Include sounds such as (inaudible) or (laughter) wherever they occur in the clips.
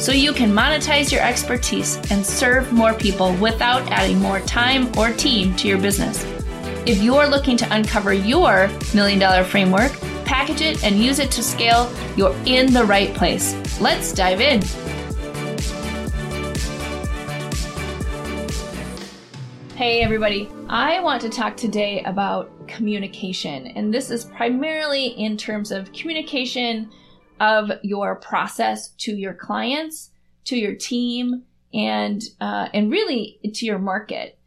So you can monetize your expertise and serve more people without adding more time or team to your business. If you're looking to uncover your million dollar framework, package it, and use it to scale, you're in the right place. Let's dive in. Hey, everybody. I want to talk today about communication, and this is primarily in terms of communication of your process to your clients, to your team, and uh, and really to your market.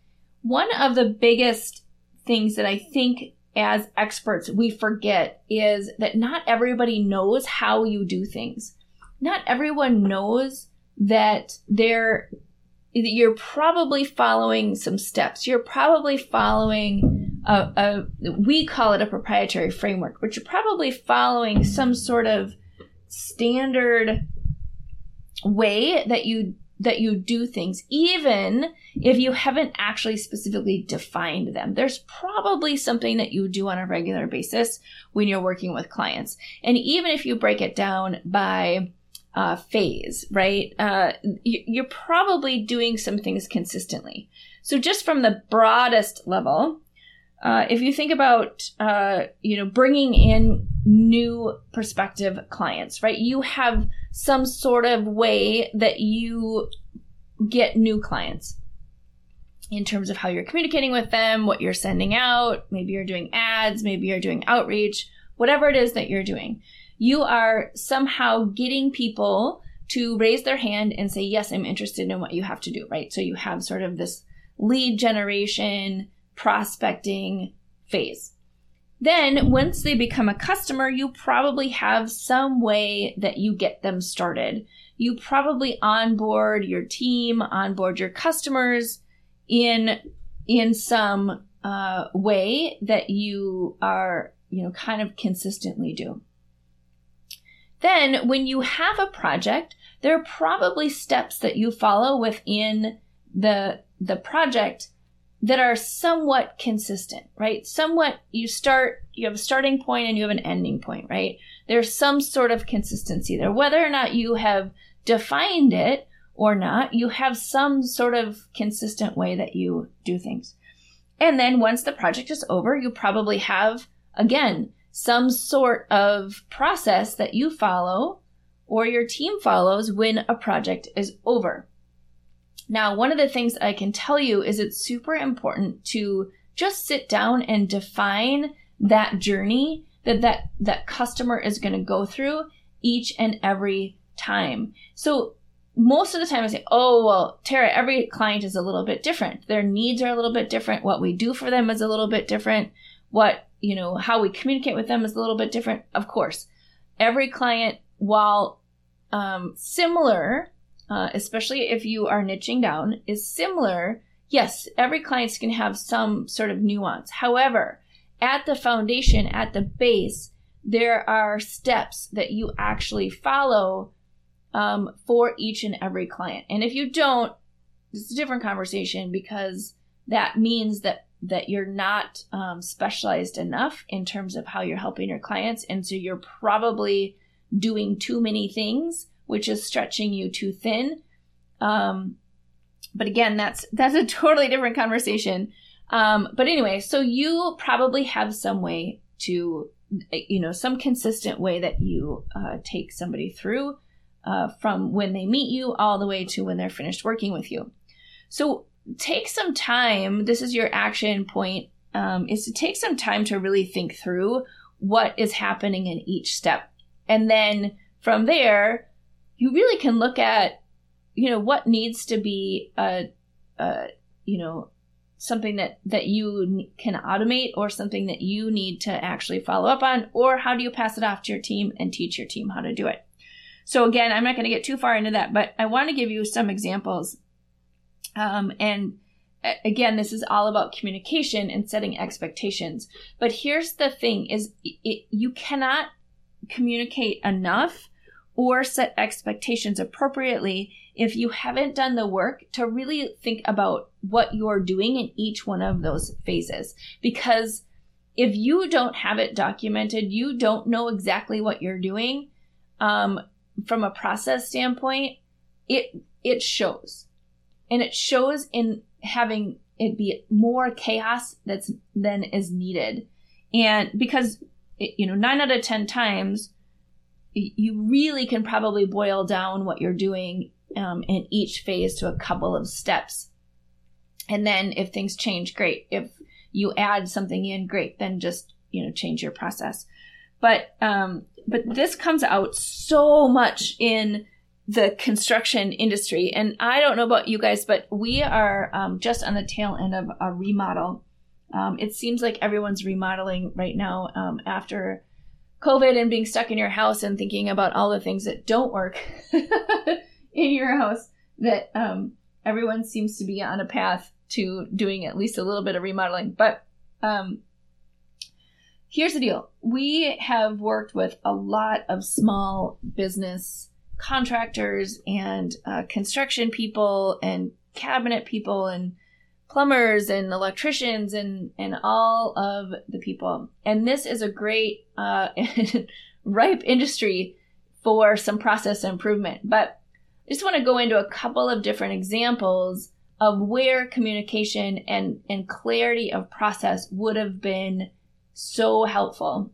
One of the biggest things that I think as experts we forget is that not everybody knows how you do things. Not everyone knows that they're you're probably following some steps. You're probably following a, a, we call it a proprietary framework, but you're probably following some sort of standard way that you that you do things even if you haven't actually specifically defined them. There's probably something that you do on a regular basis when you're working with clients. And even if you break it down by uh, phase right uh, you're probably doing some things consistently. So just from the broadest level uh, if you think about uh, you know bringing in new prospective clients right? You have some sort of way that you get new clients in terms of how you're communicating with them what you're sending out. Maybe you're doing ads maybe you're doing outreach whatever it is that you're doing. You are somehow getting people to raise their hand and say yes i'm interested in what you have to do right? So you have sort of this lead generation prospecting phase. Then, once they become a customer, you probably have some way that you get them started. You probably onboard your team, onboard your customers in in some uh, way that you are, you know, kind of consistently do. Then, when you have a project, there are probably steps that you follow within the the project that are somewhat consistent, right? Somewhat, you start, you have a starting point and you have an ending point, right? There's some sort of consistency there. Whether or not you have defined it or not, you have some sort of consistent way that you do things. And then once the project is over, you probably have, again, some sort of process that you follow or your team follows when a project is over. Now, one of the things I can tell you is it's super important to just sit down and define that journey that that, that customer is going to go through each and every time. So most of the time I say, oh, well, Tara, every client is a little bit different. Their needs are a little bit different. What we do for them is a little bit different. What, you know, how we communicate with them is a little bit different. Of course, every client, while um, similar uh, especially if you are niching down, is similar. Yes, every client's going to have some sort of nuance. However, at the foundation, at the base, there are steps that you actually follow um, for each and every client. And if you don't, it's a different conversation because that means that that you're not um, specialized enough in terms of how you're helping your clients, and so you're probably doing too many things which is stretching you too thin. Um, but again, that's that's a (laughs) totally different conversation. Um, but anyway, so you probably have some way to, you know, some consistent way that you uh, take somebody through uh, from when they meet you all the way to when they're finished working with you. So take some time. This is your action point. Um, is to take some time to really think through what is happening in each step, and then from there, you really can look at, you know, what needs to be a, a you know, something that that you can automate or something that you need to actually follow up on or how do you pass it off to your team and teach your team how to do it so again i'm not going to get too far into that but i want to give you some examples Um, and again, this is all about communication and setting expectations. But here's the thing is it, you cannot communicate enough or set expectations appropriately if you haven't done the work to really think about what you're doing in each one of those phases. Because if you don't have it documented, you don't know exactly what you're doing um, from a process standpoint, it it shows. And it shows in having it be more chaos that's than is needed. And because you know, 9 out of 10 times you really can probably boil down what you're doing um, in each phase to a couple of steps. And then if things change, great. If you add something in, great. Then just, you know, change your process. But, um, but this comes out so much in the construction industry. And I don't know about you guys, but we are um, just on the tail end of a remodel. Um, it seems like everyone's remodeling right now um, after COVID and being stuck in your house and thinking about all the things that don't work (laughs) in your house. That um, everyone seems to be on a path to doing at least a little bit of remodeling. But um, here's the deal we have worked with a lot of small business contractors and uh, construction people and cabinet people and plumbers and electricians and and all of the people. And this is a great uh, (laughs) ripe industry for some process improvement. But i just want to go into a couple of different examples of where communication and and clarity of process would have been so helpful.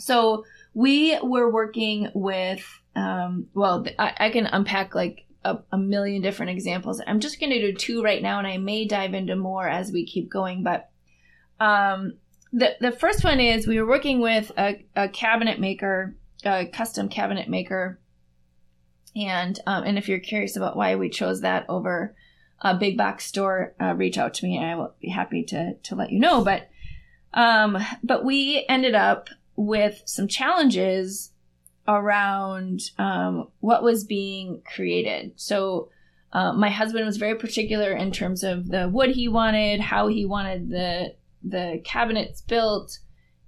So we were working with um, well I, I can unpack like a, a million different examples. I'm just going to do two right now, and I may dive into more as we keep going. But um, the the first one is we were working with a, a cabinet maker, a custom cabinet maker, and um, and if you're curious about why we chose that over a big box store, uh, reach out to me. And I will be happy to to let you know. But um, but we ended up with some challenges around um, what was being created. So, uh, my husband was very particular in terms of the wood he wanted, how he wanted the the cabinets built,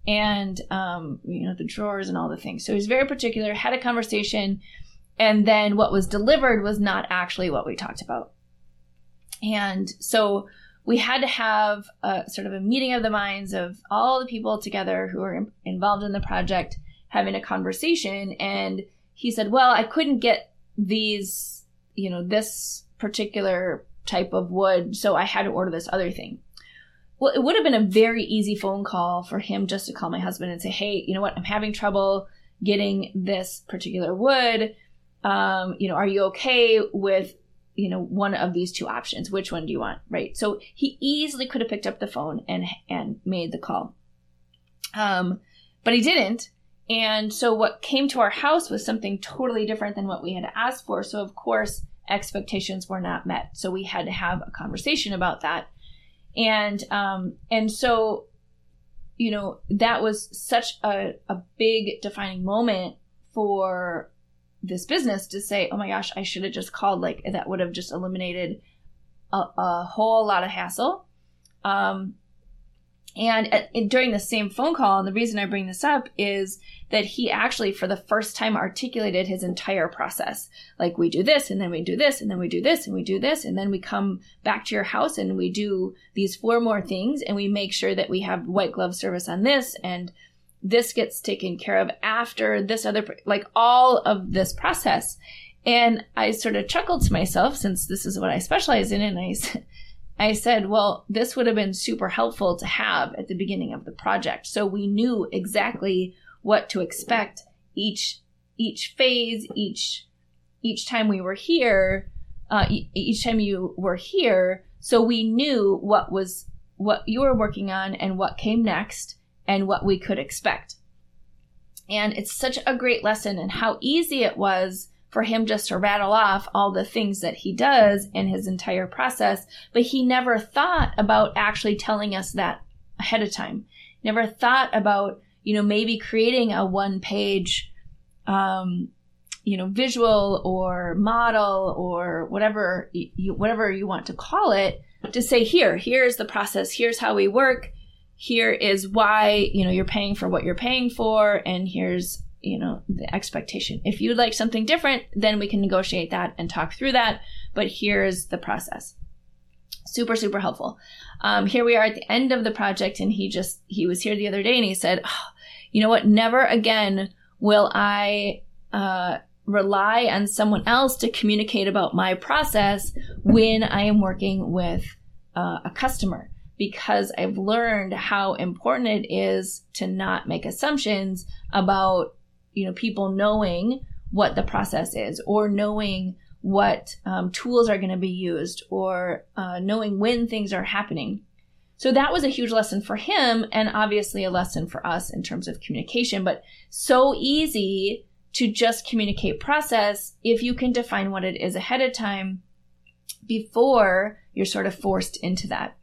and um, you know the drawers and all the things. So he was very particular. Had a conversation, and then what was delivered was not actually what we talked about. And so we had to have a sort of a meeting of the minds of all the people together who were involved in the project having a conversation and he said, "Well, I couldn't get these, you know, this particular type of wood, so I had to order this other thing." Well, it would have been a very easy phone call for him just to call my husband and say, "Hey, you know what? I'm having trouble getting this particular wood. Um, you know, are you okay with you know one of these two options which one do you want right so he easily could have picked up the phone and and made the call um but he didn't and so what came to our house was something totally different than what we had asked for. So of course, expectations were not met. So we had to have a conversation about that. And um and so you know, that was such a, a big defining moment for this business to say, oh my gosh, I should have just called. Like that would have just eliminated a, a whole lot of hassle. Um, and uh, at, during the same phone call, and the reason I bring this up is that he actually, for the first time, articulated his entire process. Like, we do this, and then we do this, and then we do this, and we do this, and then we come back to your house and we do these four more things, and we make sure that we have white glove service on this, and this gets taken care of after this other, like all of this process. And I sort of chuckled to myself since this is what I specialize in, and I I said, well, this would have been super helpful to have at the beginning of the project. So we knew exactly what to expect each each phase, each each time we were here, uh, each time you were here. So we knew what was what you were working on and what came next and what we could expect. And it's such a great lesson and how easy it was for him just to rattle off all the things that he does in his entire process, but he never thought about actually telling us that ahead of time. Never thought about, you know, maybe creating a one page um, you know visual or model or whatever you, whatever you want to call it to say here here's the process. Here's how we work. Here is why you know you're paying for what you're paying for. And here's you know the expectation. If you'd like something different then we can negotiate that and talk through that but here's the process. Super super helpful. Um, here we are at the end of the project and he just he was here the other day and he said oh, you know what? Never again will i uh, rely on someone else to communicate about my process when i am working with uh, a customer because I've learned how important it is to not make assumptions about, you know, people knowing what the process is or knowing what um, tools are going to be used or uh, knowing when things are happening. So that was a huge lesson for him and obviously a lesson for us in terms of communication, but so easy to just communicate process if you can define what it is ahead of time before you're sort of forced into that.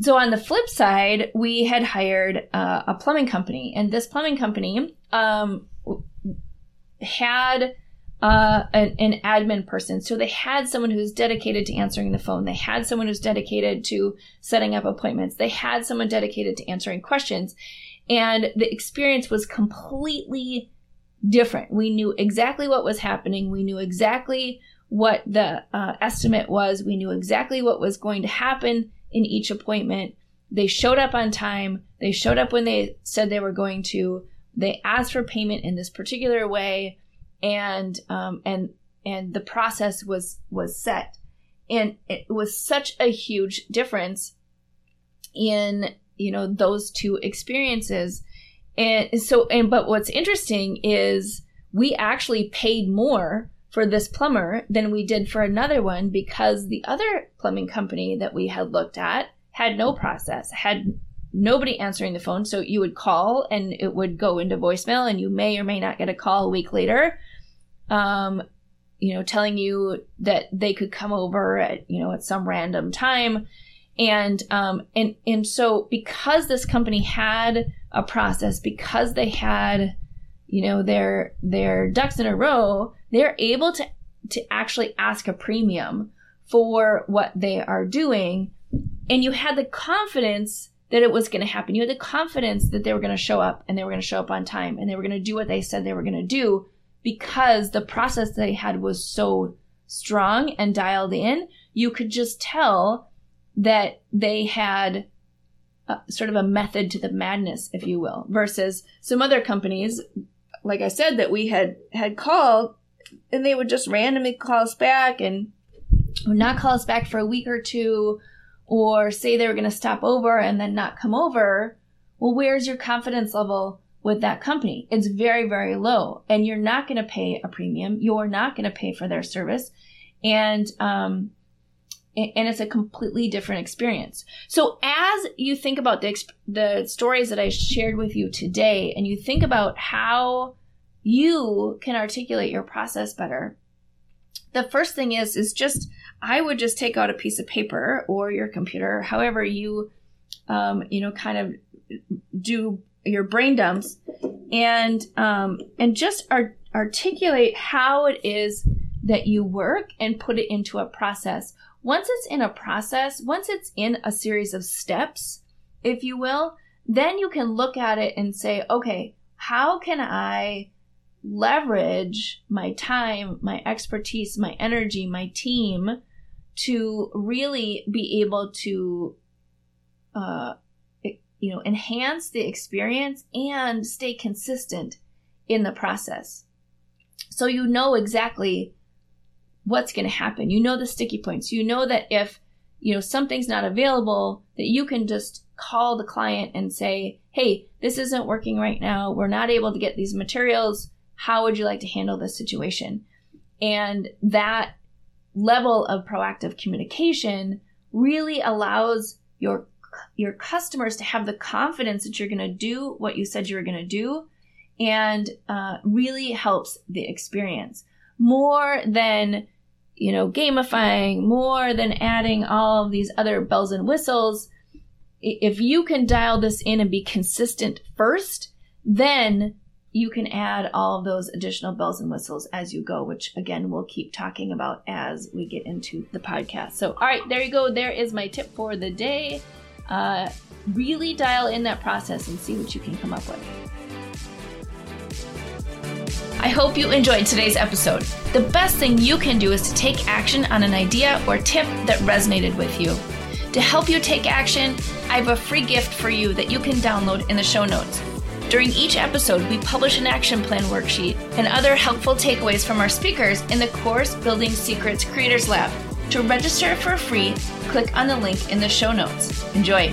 So on the flip side, we had hired uh, a plumbing company, and this plumbing company um, had uh, an, an, admin person. So they had someone who's dedicated to answering the phone. They had someone who's dedicated to setting up appointments. They had someone dedicated to answering questions. And the experience was completely different. We knew exactly what was happening. We knew exactly what the uh, estimate was. We knew exactly what was going to happen in each appointment. They showed up on time. They showed up when they said they were going to. They asked for payment in this particular way, and um, and and the process was was set, and it was such a huge difference in you know those two experiences, and so and but what's interesting is we actually paid more for this plumber than we did for another one because the other plumbing company that we had looked at had no process, had nobody answering the phone. So you would call and it would go into voicemail, and you may or may not get a call a week later. Um, you know, telling you that they could come over at, you know, at some random time. And, um, and, and so because this company had a process, because they had, you know, their, their ducks in a row, they're able to to actually ask a premium for what they are doing. And you had the confidence that it was going to happen. You had the confidence that they were going to show up and they were going to show up on time and they were going to do what they said they were going to do because the process they had was so strong and dialed in. You could just tell that they had a, sort of a method to the madness if you will versus some other companies like i said that we had had called and they would just randomly call us back and or not call us back for a week or two or say they were going to stop over and then not come over. Well where's your confidence level with that company? It's very very low and you're not going to pay a premium. You're not going to pay for their service. And um and it's a completely different experience. So as you think about the the stories that I shared with you today and you think about how you can articulate your process better. The first thing is is just I would just take out a piece of paper or your computer, however you um, you know kind of do your brain dumps, and um, and just art- articulate how it is that you work and put it into a process. Once it's in a process, once it's in a series of steps, if you will, then you can look at it and say, okay, how can I leverage my time, my expertise, my energy, my team to really be able to, uh, you know, enhance the experience and stay consistent in the process. So you know exactly what's going to happen. You know the sticky points. You know that if, you know, something's not available, that you can just call the client and say, Hey, this isn't working right now. We're not able to get these materials how would you like to handle this situation? And that level of proactive communication really allows your your customers to have the confidence that you're going to do what you said you were going to do and uh, really helps the experience more than you know gamifying more than adding all of these other bells and whistles if you can dial this in and be consistent first then you can add all of those additional bells and whistles as you go, which again, we'll keep talking about as we get into the podcast. So, all right, there you go. There is my tip for the day. Uh, really dial in that process and see what you can come up with. I hope you enjoyed today's episode. The best thing you can do is to take action on an idea or tip that resonated with you. To help you take action, I have a free gift for you that you can download in the show notes. During each episode, we publish an action plan worksheet and other helpful takeaways from our speakers in the course Building Secrets Creators Lab. To register for free, click on the link in the show notes. Enjoy!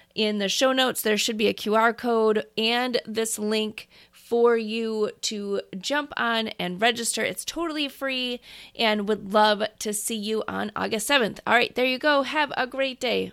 In the show notes, there should be a QR code and this link for you to jump on and register. It's totally free and would love to see you on August 7th. All right, there you go. Have a great day.